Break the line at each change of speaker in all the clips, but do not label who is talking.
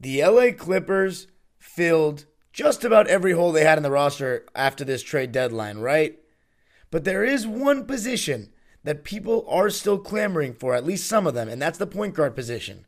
The LA Clippers filled just about every hole they had in the roster after this trade deadline, right? But there is one position that people are still clamoring for, at least some of them, and that's the point guard position.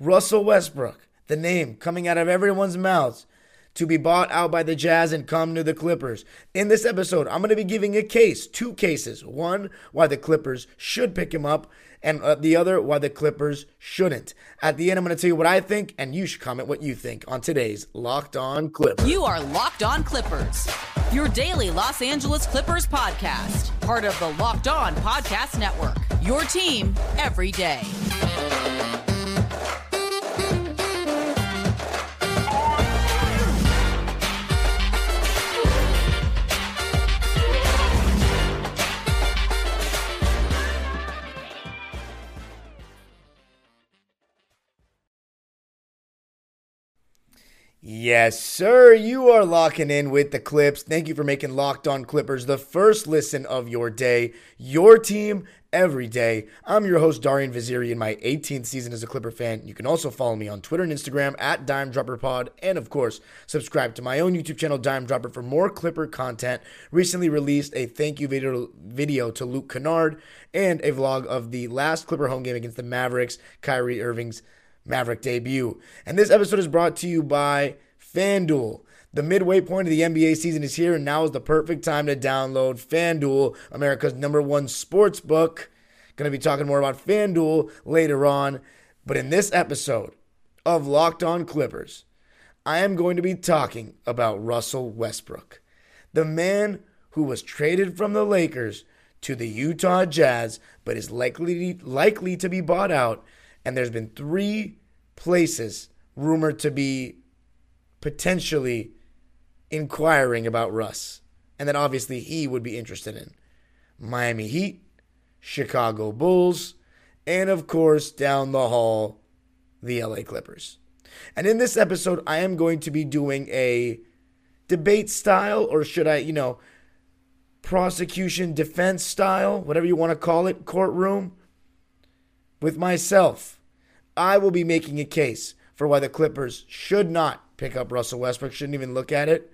Russell Westbrook, the name coming out of everyone's mouths to be bought out by the Jazz and come to the Clippers. In this episode, I'm going to be giving a case, two cases. One, why the Clippers should pick him up, and uh, the other, why the Clippers shouldn't. At the end, I'm going to tell you what I think, and you should comment what you think on today's Locked On Clippers.
You are Locked On Clippers, your daily Los Angeles Clippers podcast, part of the Locked On Podcast Network, your team every day.
Yes, sir. You are locking in with the Clips. Thank you for making Locked On Clippers the first listen of your day, your team every day. I'm your host, Darian Vaziri, in my 18th season as a Clipper fan. You can also follow me on Twitter and Instagram at Dime Dropper Pod, and of course, subscribe to my own YouTube channel, Dime Dropper, for more Clipper content. Recently released a thank you video, video to Luke Kennard and a vlog of the last Clipper home game against the Mavericks, Kyrie Irving's Maverick debut. And this episode is brought to you by FanDuel. The midway point of the NBA season is here, and now is the perfect time to download FanDuel, America's number one sports book. Going to be talking more about FanDuel later on. But in this episode of Locked On Clippers, I am going to be talking about Russell Westbrook, the man who was traded from the Lakers to the Utah Jazz, but is likely likely to be bought out. And there's been three places rumored to be potentially inquiring about Russ, and that obviously he would be interested in Miami Heat, Chicago Bulls, and of course, down the hall, the LA Clippers. And in this episode, I am going to be doing a debate style, or should I, you know, prosecution defense style, whatever you want to call it, courtroom, with myself. I will be making a case for why the Clippers should not pick up Russell Westbrook, shouldn't even look at it.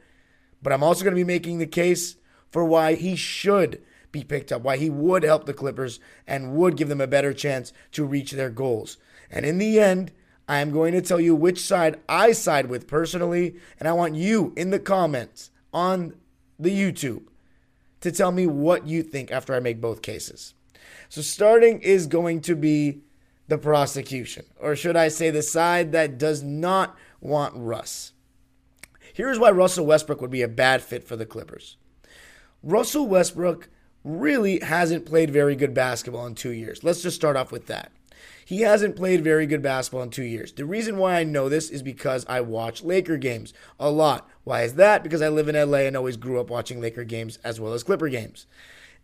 But I'm also going to be making the case for why he should be picked up, why he would help the Clippers and would give them a better chance to reach their goals. And in the end, I am going to tell you which side I side with personally, and I want you in the comments on the YouTube to tell me what you think after I make both cases. So, starting is going to be the prosecution, or should I say the side that does not want Russ. Here's why Russell Westbrook would be a bad fit for the Clippers. Russell Westbrook really hasn't played very good basketball in two years. Let's just start off with that. He hasn't played very good basketball in two years. The reason why I know this is because I watch Laker games a lot. Why is that? Because I live in LA and always grew up watching Laker games as well as Clipper games.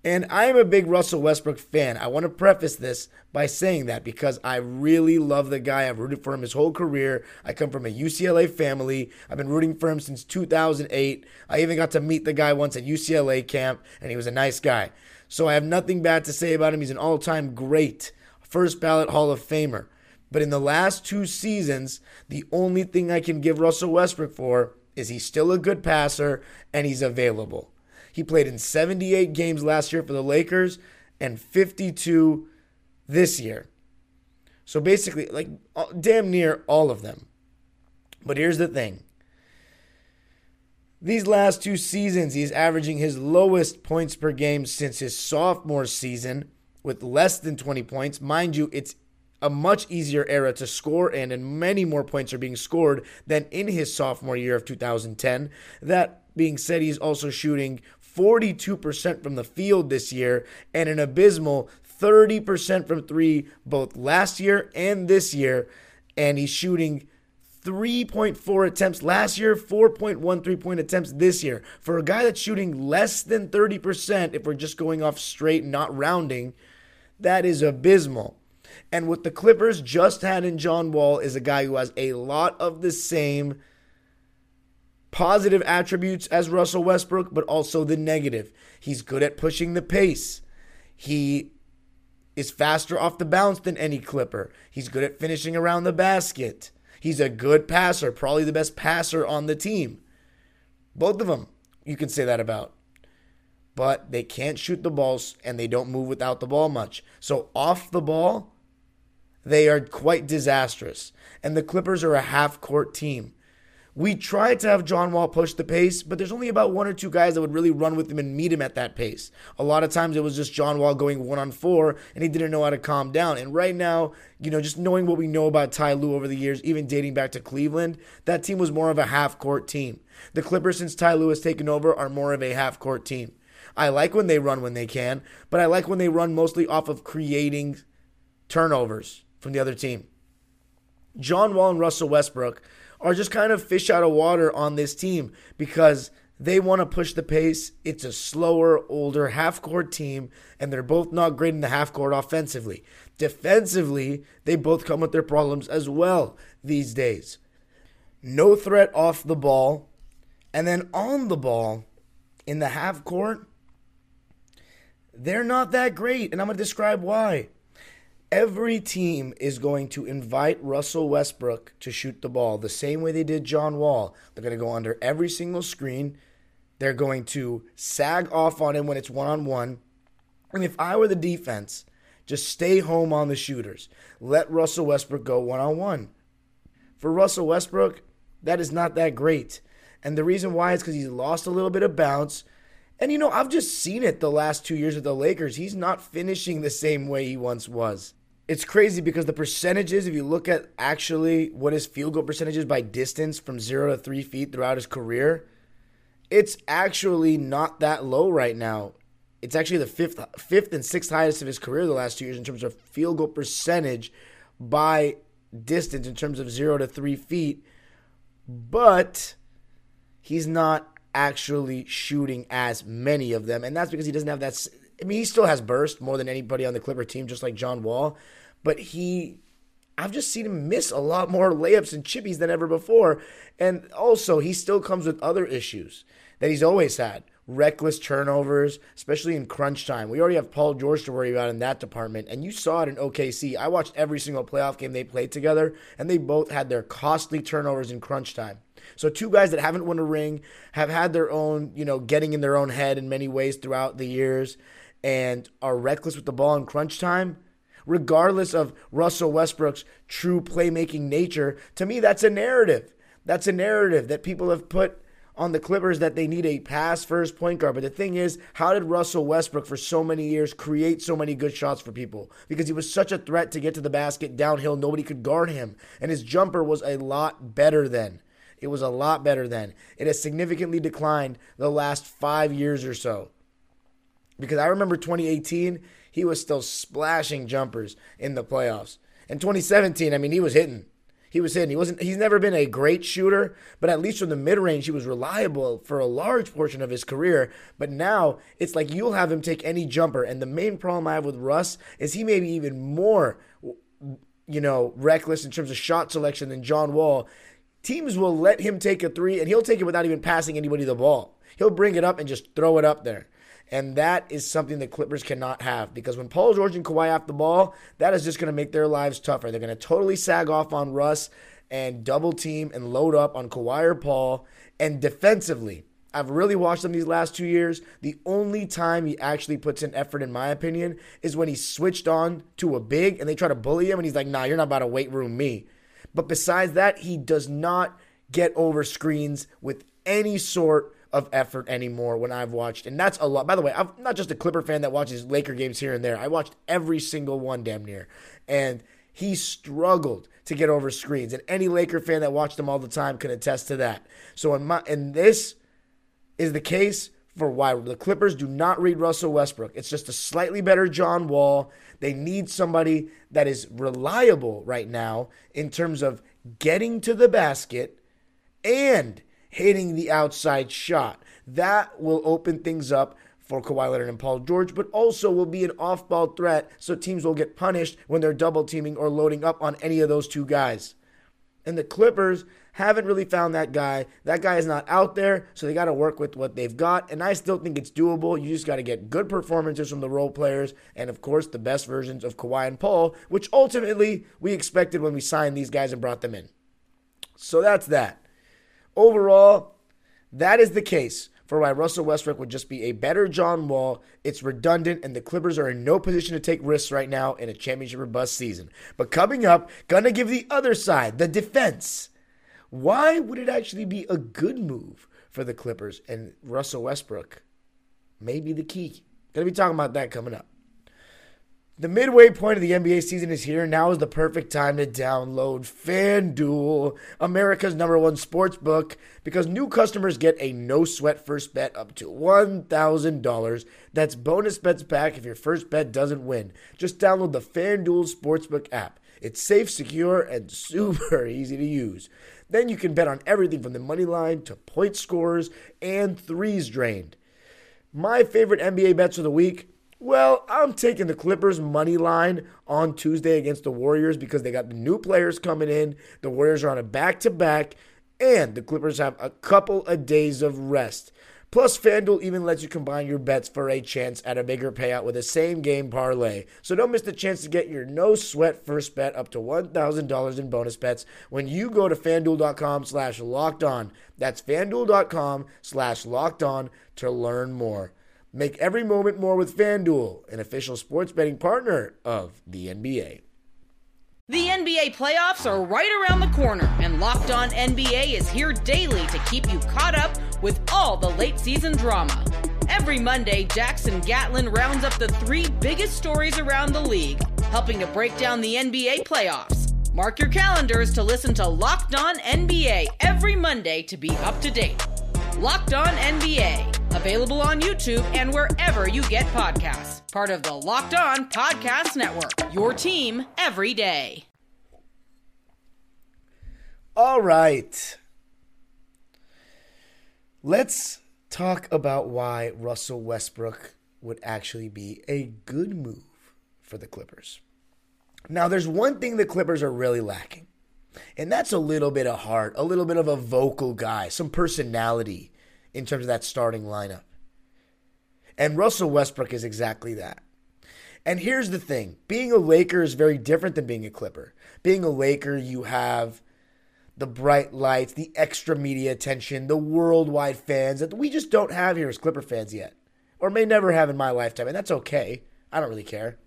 And I am a big Russell Westbrook fan. I want to preface this by saying that because I really love the guy. I've rooted for him his whole career. I come from a UCLA family. I've been rooting for him since 2008. I even got to meet the guy once at UCLA camp, and he was a nice guy. So I have nothing bad to say about him. He's an all time great, first ballot Hall of Famer. But in the last two seasons, the only thing I can give Russell Westbrook for is he's still a good passer and he's available. He played in 78 games last year for the Lakers and 52 this year. So basically, like damn near all of them. But here's the thing these last two seasons, he's averaging his lowest points per game since his sophomore season with less than 20 points. Mind you, it's a much easier era to score in, and many more points are being scored than in his sophomore year of 2010. That being said, he's also shooting 42% from the field this year and an abysmal 30% from three both last year and this year. And he's shooting 3.4 attempts last year, 4.1 three point attempts this year. For a guy that's shooting less than 30%, if we're just going off straight, not rounding, that is abysmal. And what the Clippers just had in John Wall is a guy who has a lot of the same positive attributes as Russell Westbrook, but also the negative. He's good at pushing the pace. He is faster off the bounce than any Clipper. He's good at finishing around the basket. He's a good passer, probably the best passer on the team. Both of them, you can say that about. But they can't shoot the balls and they don't move without the ball much. So off the ball, they are quite disastrous. And the Clippers are a half court team. We tried to have John Wall push the pace, but there's only about one or two guys that would really run with him and meet him at that pace. A lot of times it was just John Wall going one on four, and he didn't know how to calm down. And right now, you know, just knowing what we know about Ty Lue over the years, even dating back to Cleveland, that team was more of a half court team. The Clippers, since Ty Lue has taken over, are more of a half court team. I like when they run when they can, but I like when they run mostly off of creating turnovers from the other team. John Wall and Russell Westbrook are just kind of fish out of water on this team because they want to push the pace. It's a slower, older half court team, and they're both not great in the half court offensively. Defensively, they both come with their problems as well these days. No threat off the ball, and then on the ball in the half court, they're not that great, and I'm going to describe why. Every team is going to invite Russell Westbrook to shoot the ball the same way they did John Wall. They're going to go under every single screen. They're going to sag off on him when it's one on one. And if I were the defense, just stay home on the shooters. Let Russell Westbrook go one on one. For Russell Westbrook, that is not that great. And the reason why is because he's lost a little bit of bounce. And you know, I've just seen it the last two years with the Lakers. He's not finishing the same way he once was it's crazy because the percentages, if you look at actually what his field goal percentages by distance from zero to three feet throughout his career, it's actually not that low right now. It's actually the fifth, fifth and sixth highest of his career the last two years in terms of field goal percentage by distance in terms of zero to three feet. But he's not actually shooting as many of them, and that's because he doesn't have that I mean, he still has burst more than anybody on the Clipper team, just like John Wall. But he, I've just seen him miss a lot more layups and chippies than ever before. And also, he still comes with other issues that he's always had reckless turnovers, especially in crunch time. We already have Paul George to worry about in that department. And you saw it in OKC. I watched every single playoff game they played together, and they both had their costly turnovers in crunch time. So two guys that haven't won a ring have had their own, you know, getting in their own head in many ways throughout the years and are reckless with the ball in crunch time, regardless of Russell Westbrook's true playmaking nature, to me, that's a narrative. That's a narrative that people have put on the Clippers that they need a pass first point guard. But the thing is, how did Russell Westbrook for so many years create so many good shots for people? Because he was such a threat to get to the basket downhill, nobody could guard him. And his jumper was a lot better then. It was a lot better then. It has significantly declined the last five years or so. Because I remember 2018, he was still splashing jumpers in the playoffs. In 2017, I mean, he was hitting. He was hitting. He wasn't. He's never been a great shooter, but at least from the mid range, he was reliable for a large portion of his career. But now it's like you'll have him take any jumper, and the main problem I have with Russ is he may be even more, you know, reckless in terms of shot selection than John Wall. Teams will let him take a three, and he'll take it without even passing anybody the ball. He'll bring it up and just throw it up there. And that is something the Clippers cannot have because when Paul George and Kawhi have the ball, that is just going to make their lives tougher. They're going to totally sag off on Russ and double team and load up on Kawhi or Paul. And defensively, I've really watched him these last two years. The only time he actually puts in effort, in my opinion, is when he switched on to a big and they try to bully him and he's like, nah, you're not about to weight room me. But besides that, he does not get over screens with any sort of effort anymore when I've watched. And that's a lot. By the way, I'm not just a Clipper fan that watches Laker games here and there. I watched every single one damn near. And he struggled to get over screens. And any Laker fan that watched him all the time can attest to that. So in my and this is the case for why the Clippers do not read Russell Westbrook. It's just a slightly better John Wall. They need somebody that is reliable right now in terms of getting to the basket and hitting the outside shot. That will open things up for Kawhi Leonard and Paul George, but also will be an off ball threat so teams will get punished when they're double teaming or loading up on any of those two guys. And the Clippers haven't really found that guy. That guy is not out there, so they got to work with what they've got. And I still think it's doable. You just got to get good performances from the role players, and of course, the best versions of Kawhi and Paul, which ultimately we expected when we signed these guys and brought them in. So that's that. Overall, that is the case for why Russell Westbrook would just be a better John Wall. It's redundant, and the Clippers are in no position to take risks right now in a championship or bust season. But coming up, gonna give the other side, the defense. Why would it actually be a good move for the Clippers and Russell Westbrook? May be the key. Gonna be talking about that coming up. The midway point of the NBA season is here. Now is the perfect time to download FanDuel, America's number one sports book, because new customers get a no sweat first bet up to $1,000. That's bonus bets back if your first bet doesn't win. Just download the FanDuel Sportsbook app. It's safe, secure, and super easy to use. Then you can bet on everything from the money line to point scores and threes drained. My favorite NBA bets of the week well, I'm taking the Clippers money line on Tuesday against the Warriors because they got the new players coming in. The Warriors are on a back to back, and the Clippers have a couple of days of rest. Plus, FanDuel even lets you combine your bets for a chance at a bigger payout with a same game parlay. So don't miss the chance to get your no sweat first bet up to $1,000 in bonus bets when you go to fanduel.com slash locked on. That's fanduel.com slash locked on to learn more. Make every moment more with FanDuel, an official sports betting partner of the NBA.
The NBA playoffs are right around the corner, and Locked On NBA is here daily to keep you caught up with all the late season drama. Every Monday, Jackson Gatlin rounds up the three biggest stories around the league, helping to break down the NBA playoffs. Mark your calendars to listen to Locked On NBA every Monday to be up to date. Locked On NBA Available on YouTube and wherever you get podcasts. Part of the Locked On Podcast Network. Your team every day.
All right. Let's talk about why Russell Westbrook would actually be a good move for the Clippers. Now, there's one thing the Clippers are really lacking, and that's a little bit of heart, a little bit of a vocal guy, some personality in terms of that starting lineup. And Russell Westbrook is exactly that. And here's the thing being a Laker is very different than being a Clipper. Being a Laker, you have the bright lights, the extra media attention, the worldwide fans that we just don't have here as Clipper fans yet, or may never have in my lifetime. And that's okay. I don't really care.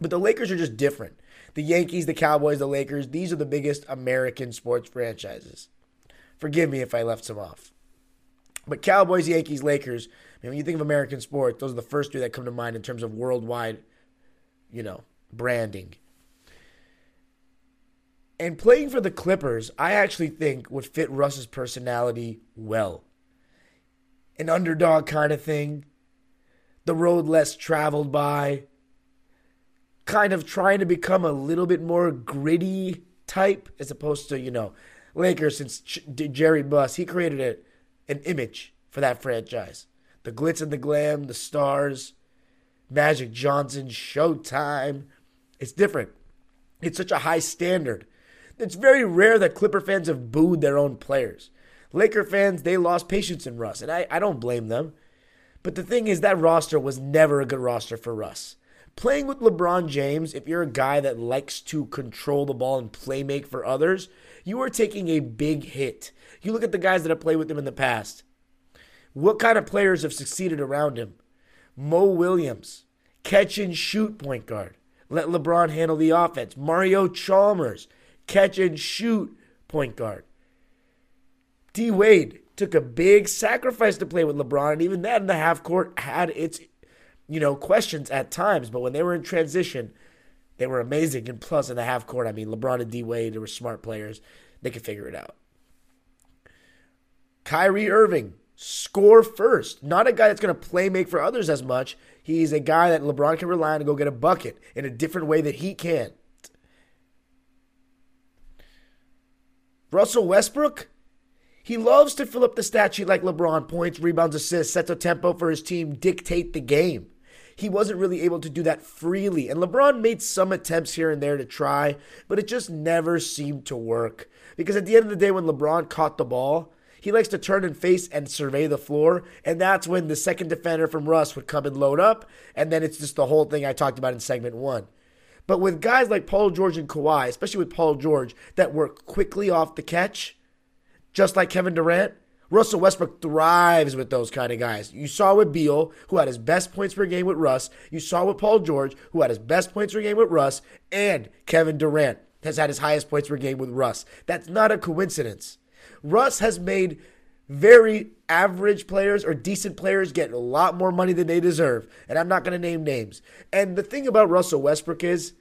But the Lakers are just different. The Yankees, the Cowboys, the Lakers, these are the biggest American sports franchises. Forgive me if I left some off. But Cowboys, Yankees, Lakers, I mean, when you think of American sports, those are the first two that come to mind in terms of worldwide, you know, branding. And playing for the Clippers, I actually think would fit Russ's personality well. An underdog kind of thing, the road less traveled by, kind of trying to become a little bit more gritty type as opposed to, you know, Lakers since Jerry Buss, he created a an image for that franchise. The glitz and the glam, the stars, Magic Johnson, Showtime. It's different. It's such a high standard. It's very rare that Clipper fans have booed their own players. Laker fans, they lost patience in Russ, and I, I don't blame them. But the thing is, that roster was never a good roster for Russ. Playing with LeBron James, if you're a guy that likes to control the ball and play make for others, you are taking a big hit. You look at the guys that have played with him in the past. What kind of players have succeeded around him? Mo Williams, catch and shoot point guard. Let LeBron handle the offense. Mario Chalmers, catch and shoot point guard. D Wade took a big sacrifice to play with LeBron, and even that in the half court had its, you know, questions at times. But when they were in transition, they were amazing. And plus, in the half court, I mean, LeBron and D Wade, they were smart players. They could figure it out. Kyrie Irving, score first, not a guy that's going to play make for others as much. He's a guy that LeBron can rely on to go get a bucket in a different way that he can. Russell Westbrook, he loves to fill up the stat sheet like LeBron points, rebounds, assists, sets a tempo for his team, dictate the game. He wasn't really able to do that freely. And LeBron made some attempts here and there to try, but it just never seemed to work. Because at the end of the day, when LeBron caught the ball, he likes to turn and face and survey the floor. And that's when the second defender from Russ would come and load up. And then it's just the whole thing I talked about in segment one. But with guys like Paul George and Kawhi, especially with Paul George, that work quickly off the catch, just like Kevin Durant, Russell Westbrook thrives with those kind of guys. You saw with Beal, who had his best points per game with Russ. You saw with Paul George, who had his best points per game with Russ. And Kevin Durant has had his highest points per game with Russ. That's not a coincidence. Russ has made very average players or decent players get a lot more money than they deserve. And I'm not going to name names. And the thing about Russell Westbrook is,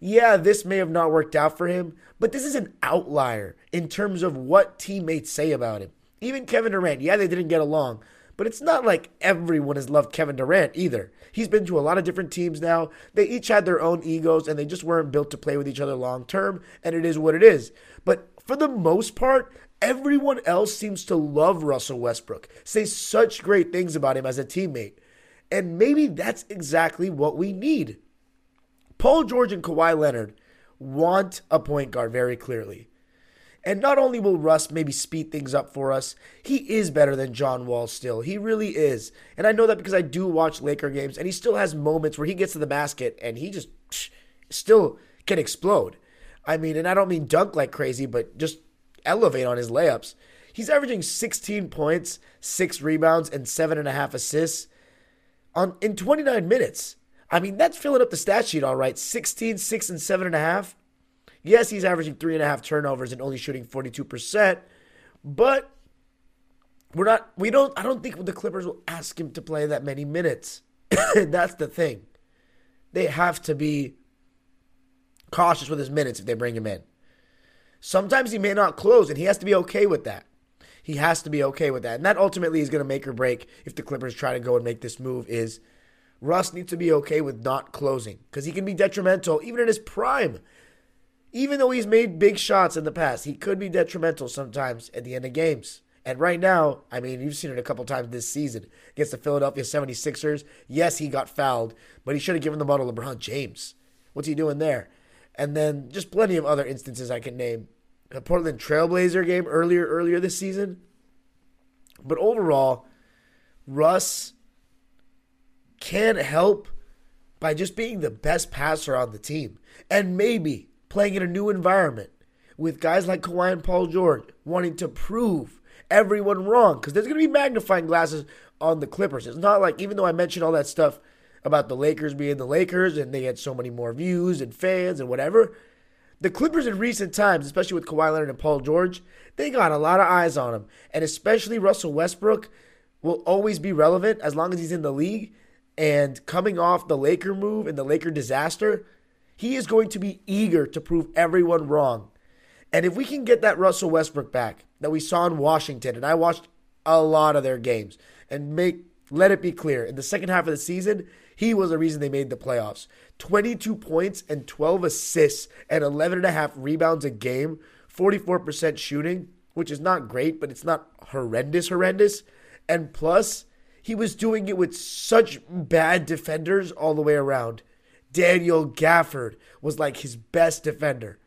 yeah, this may have not worked out for him, but this is an outlier in terms of what teammates say about him. Even Kevin Durant, yeah, they didn't get along, but it's not like everyone has loved Kevin Durant either. He's been to a lot of different teams now. They each had their own egos and they just weren't built to play with each other long term, and it is what it is. But for the most part, everyone else seems to love Russell Westbrook, say such great things about him as a teammate. And maybe that's exactly what we need. Paul George and Kawhi Leonard want a point guard very clearly. And not only will Russ maybe speed things up for us, he is better than John Wall still. He really is. And I know that because I do watch Laker games, and he still has moments where he gets to the basket and he just psh, still can explode. I mean, and I don't mean dunk like crazy, but just elevate on his layups. He's averaging 16 points, six rebounds, and seven and a half assists on in 29 minutes. I mean, that's filling up the stat sheet all right. 16, 6, and 7.5. Yes, he's averaging 3.5 turnovers and only shooting 42%, but we're not, we don't, I don't think the Clippers will ask him to play that many minutes. that's the thing. They have to be cautious with his minutes if they bring him in. Sometimes he may not close, and he has to be okay with that. He has to be okay with that. And that ultimately is going to make or break if the Clippers try to go and make this move is – Russ needs to be okay with not closing because he can be detrimental even in his prime. Even though he's made big shots in the past, he could be detrimental sometimes at the end of games. And right now, I mean, you've seen it a couple times this season against the Philadelphia 76ers. Yes, he got fouled, but he should have given the ball to LeBron James. What's he doing there? And then just plenty of other instances I can name. The Portland Trailblazer game earlier earlier this season. But overall, Russ can help by just being the best passer on the team and maybe playing in a new environment with guys like Kawhi and Paul George wanting to prove everyone wrong because there's going to be magnifying glasses on the Clippers. It's not like, even though I mentioned all that stuff about the Lakers being the Lakers and they had so many more views and fans and whatever, the Clippers in recent times, especially with Kawhi Leonard and Paul George, they got a lot of eyes on them. And especially Russell Westbrook will always be relevant as long as he's in the league and coming off the Laker move and the Laker disaster, he is going to be eager to prove everyone wrong. And if we can get that Russell Westbrook back that we saw in Washington, and I watched a lot of their games, and make let it be clear, in the second half of the season, he was the reason they made the playoffs. 22 points and 12 assists and 11 and a half rebounds a game, 44% shooting, which is not great, but it's not horrendous, horrendous. And plus, he was doing it with such bad defenders all the way around. Daniel Gafford was like his best defender.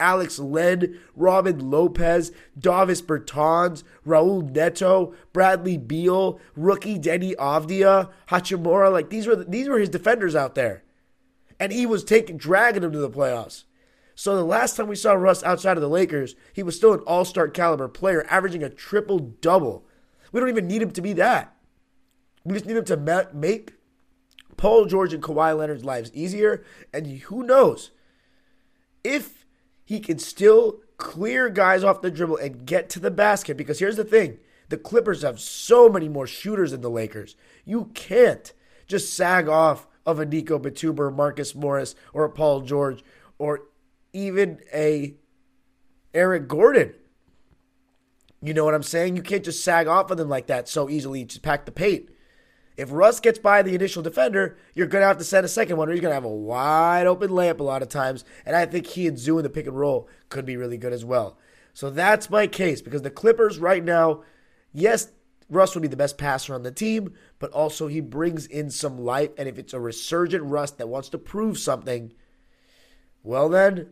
Alex Len, Robin Lopez, Davis Bertans, Raul Neto, Bradley Beal, rookie Deni Avdija, Hachimura, like these were these were his defenders out there. And he was taking dragging them to the playoffs. So the last time we saw Russ outside of the Lakers, he was still an all-star caliber player, averaging a triple double. We don't even need him to be that. We just need him to make Paul George and Kawhi Leonard's lives easier. And who knows if he can still clear guys off the dribble and get to the basket. Because here's the thing the Clippers have so many more shooters than the Lakers. You can't just sag off of a Nico Batum Marcus Morris or a Paul George or even a Eric Gordon. You know what I'm saying? You can't just sag off of them like that so easily to pack the paint. If Russ gets by the initial defender, you're going to have to set a second one, or he's going to have a wide open layup a lot of times. And I think he and Zu in the pick and roll could be really good as well. So that's my case because the Clippers right now, yes, Russ would be the best passer on the team, but also he brings in some life. And if it's a resurgent Russ that wants to prove something, well, then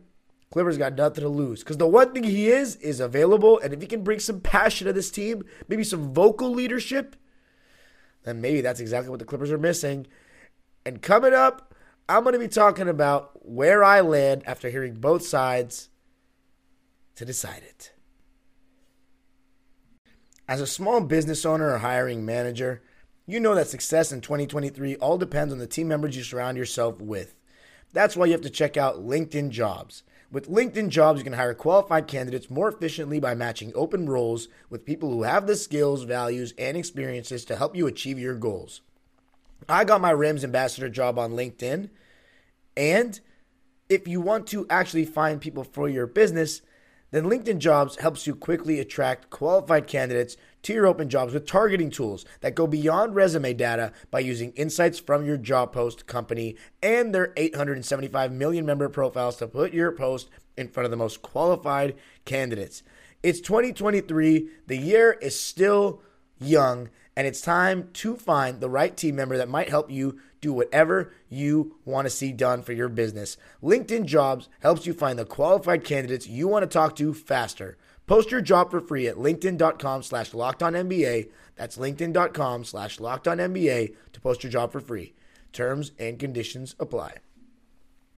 Clippers got nothing to lose. Because the one thing he is, is available. And if he can bring some passion to this team, maybe some vocal leadership, then maybe that's exactly what the Clippers are missing. And coming up, I'm going to be talking about where I land after hearing both sides to decide it. As a small business owner or hiring manager, you know that success in 2023 all depends on the team members you surround yourself with. That's why you have to check out LinkedIn Jobs. With LinkedIn Jobs, you can hire qualified candidates more efficiently by matching open roles with people who have the skills, values, and experiences to help you achieve your goals. I got my Rams ambassador job on LinkedIn, and if you want to actually find people for your business, then LinkedIn Jobs helps you quickly attract qualified candidates to your open jobs with targeting tools that go beyond resume data by using insights from your job post company and their 875 million member profiles to put your post in front of the most qualified candidates. It's 2023, the year is still young, and it's time to find the right team member that might help you do whatever you want to see done for your business. LinkedIn Jobs helps you find the qualified candidates you want to talk to faster. Post your job for free at linkedin.com slash lockedonnba. That's linkedin.com slash lockedonnba to post your job for free. Terms and conditions apply.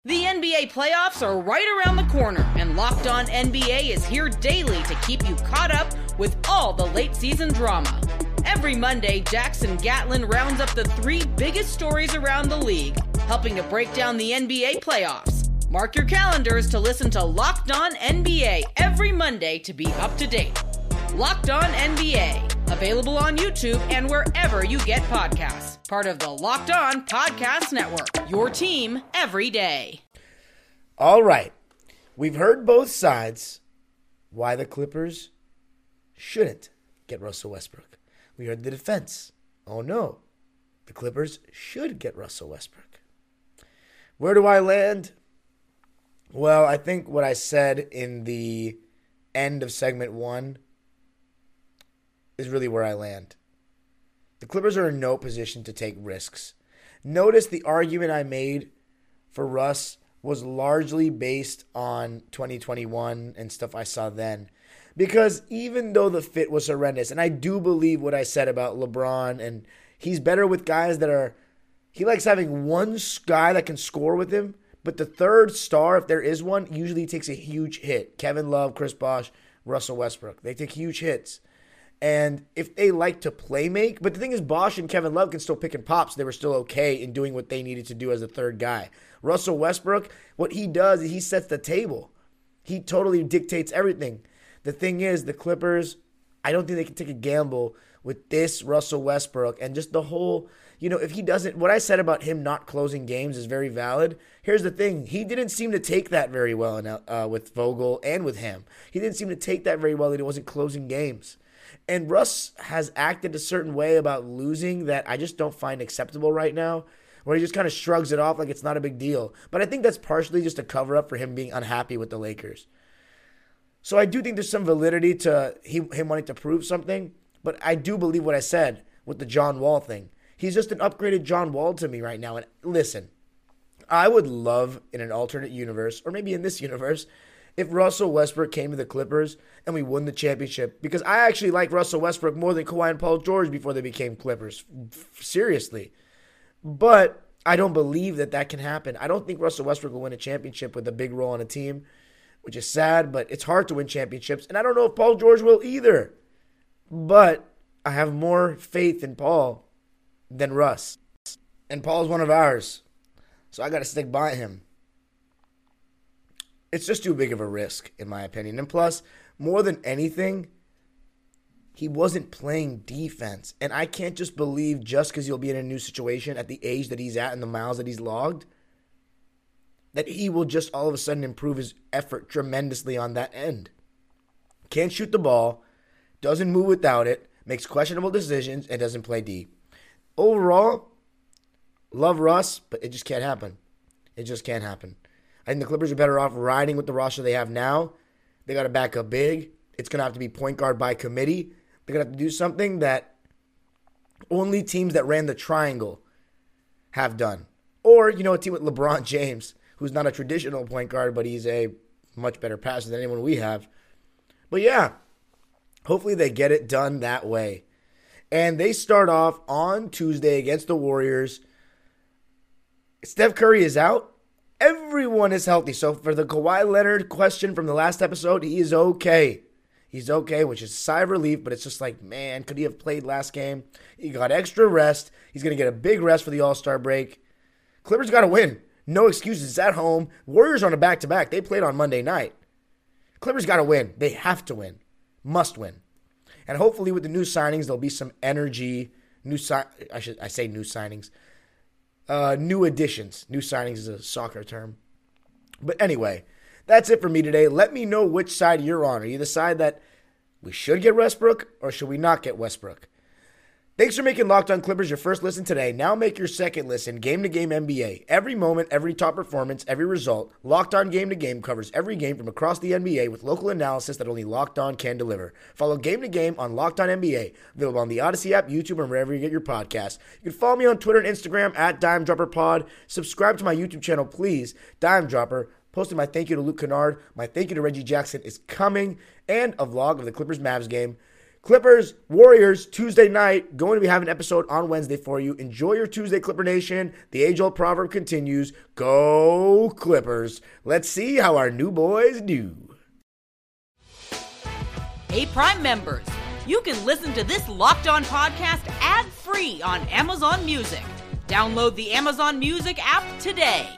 The NBA playoffs are right around the corner, and Locked On NBA is here daily to keep you caught up with all the late season drama. Every Monday, Jackson Gatlin rounds up the three biggest stories around the league, helping to break down the NBA playoffs. Mark your calendars to listen to Locked On NBA every Monday to be up to date. Locked On NBA, available on YouTube and wherever you get podcasts. Part of the Locked On Podcast Network, your team every day.
All right. We've heard both sides why the Clippers shouldn't get Russell Westbrook. We heard the defense. Oh no, the Clippers should get Russell Westbrook. Where do I land? Well, I think what I said in the end of segment one is really where I land. The Clippers are in no position to take risks. Notice the argument I made for Russ was largely based on 2021 and stuff I saw then. Because even though the fit was horrendous, and I do believe what I said about LeBron, and he's better with guys that are, he likes having one guy that can score with him but the third star, if there is one, usually takes a huge hit. Kevin Love, Chris Bosh, Russell Westbrook. They take huge hits. And if they like to play make, but the thing is, Bosh and Kevin Love can still pick and pop, so they were still okay in doing what they needed to do as a third guy. Russell Westbrook, what he does is he sets the table. He totally dictates everything. The thing is, the Clippers, I don't think they can take a gamble with this Russell Westbrook and just the whole you know, if he doesn't, what I said about him not closing games is very valid. Here's the thing: he didn't seem to take that very well in, uh, with Vogel and with him. He didn't seem to take that very well that he wasn't closing games. And Russ has acted a certain way about losing that I just don't find acceptable right now. Where he just kind of shrugs it off like it's not a big deal. But I think that's partially just a cover up for him being unhappy with the Lakers. So I do think there's some validity to him wanting to prove something. But I do believe what I said with the John Wall thing. He's just an upgraded John Wall to me right now. And listen, I would love in an alternate universe, or maybe in this universe, if Russell Westbrook came to the Clippers and we won the championship. Because I actually like Russell Westbrook more than Kawhi and Paul George before they became Clippers. Seriously. But I don't believe that that can happen. I don't think Russell Westbrook will win a championship with a big role on a team, which is sad, but it's hard to win championships. And I don't know if Paul George will either. But I have more faith in Paul than Russ. And Paul's one of ours. So I got to stick by him. It's just too big of a risk, in my opinion. And plus, more than anything, he wasn't playing defense. And I can't just believe just because he'll be in a new situation at the age that he's at and the miles that he's logged, that he will just all of a sudden improve his effort tremendously on that end. Can't shoot the ball, doesn't move without it, makes questionable decisions, and doesn't play D. Overall, love Russ, but it just can't happen. It just can't happen. I think the Clippers are better off riding with the roster they have now. They got to back up big. It's going to have to be point guard by committee. They're going to have to do something that only teams that ran the triangle have done. Or, you know, a team with LeBron James, who's not a traditional point guard, but he's a much better passer than anyone we have. But yeah, hopefully they get it done that way. And they start off on Tuesday against the Warriors. Steph Curry is out. Everyone is healthy. So for the Kawhi Leonard question from the last episode, he is okay. He's okay, which is sigh of relief, but it's just like, man, could he have played last game? He got extra rest. He's going to get a big rest for the All Star break. Clippers got to win. No excuses. At home. Warriors on a back to back. They played on Monday night. Clippers got to win. They have to win. Must win. And hopefully with the new signings, there'll be some energy. New si- I should I say new signings. Uh, new additions. New signings is a soccer term. But anyway, that's it for me today. Let me know which side you're on. Are you the side that we should get Westbrook or should we not get Westbrook? Thanks for making Locked On Clippers your first listen today. Now make your second listen game to game NBA. Every moment, every top performance, every result. Locked On Game to Game covers every game from across the NBA with local analysis that only Locked On can deliver. Follow Game to Game on Locked On NBA, available on the Odyssey app, YouTube, and wherever you get your podcasts. You can follow me on Twitter and Instagram at Dime Dropper Pod. Subscribe to my YouTube channel, please. Dime Dropper. Posted my thank you to Luke Kennard. My thank you to Reggie Jackson is coming, and a vlog of the Clippers Mavs game. Clippers, Warriors, Tuesday night. Going to be having an episode on Wednesday for you. Enjoy your Tuesday, Clipper Nation. The age old proverb continues Go Clippers. Let's see how our new boys do.
Hey, Prime members, you can listen to this locked on podcast ad free on Amazon Music. Download the Amazon Music app today.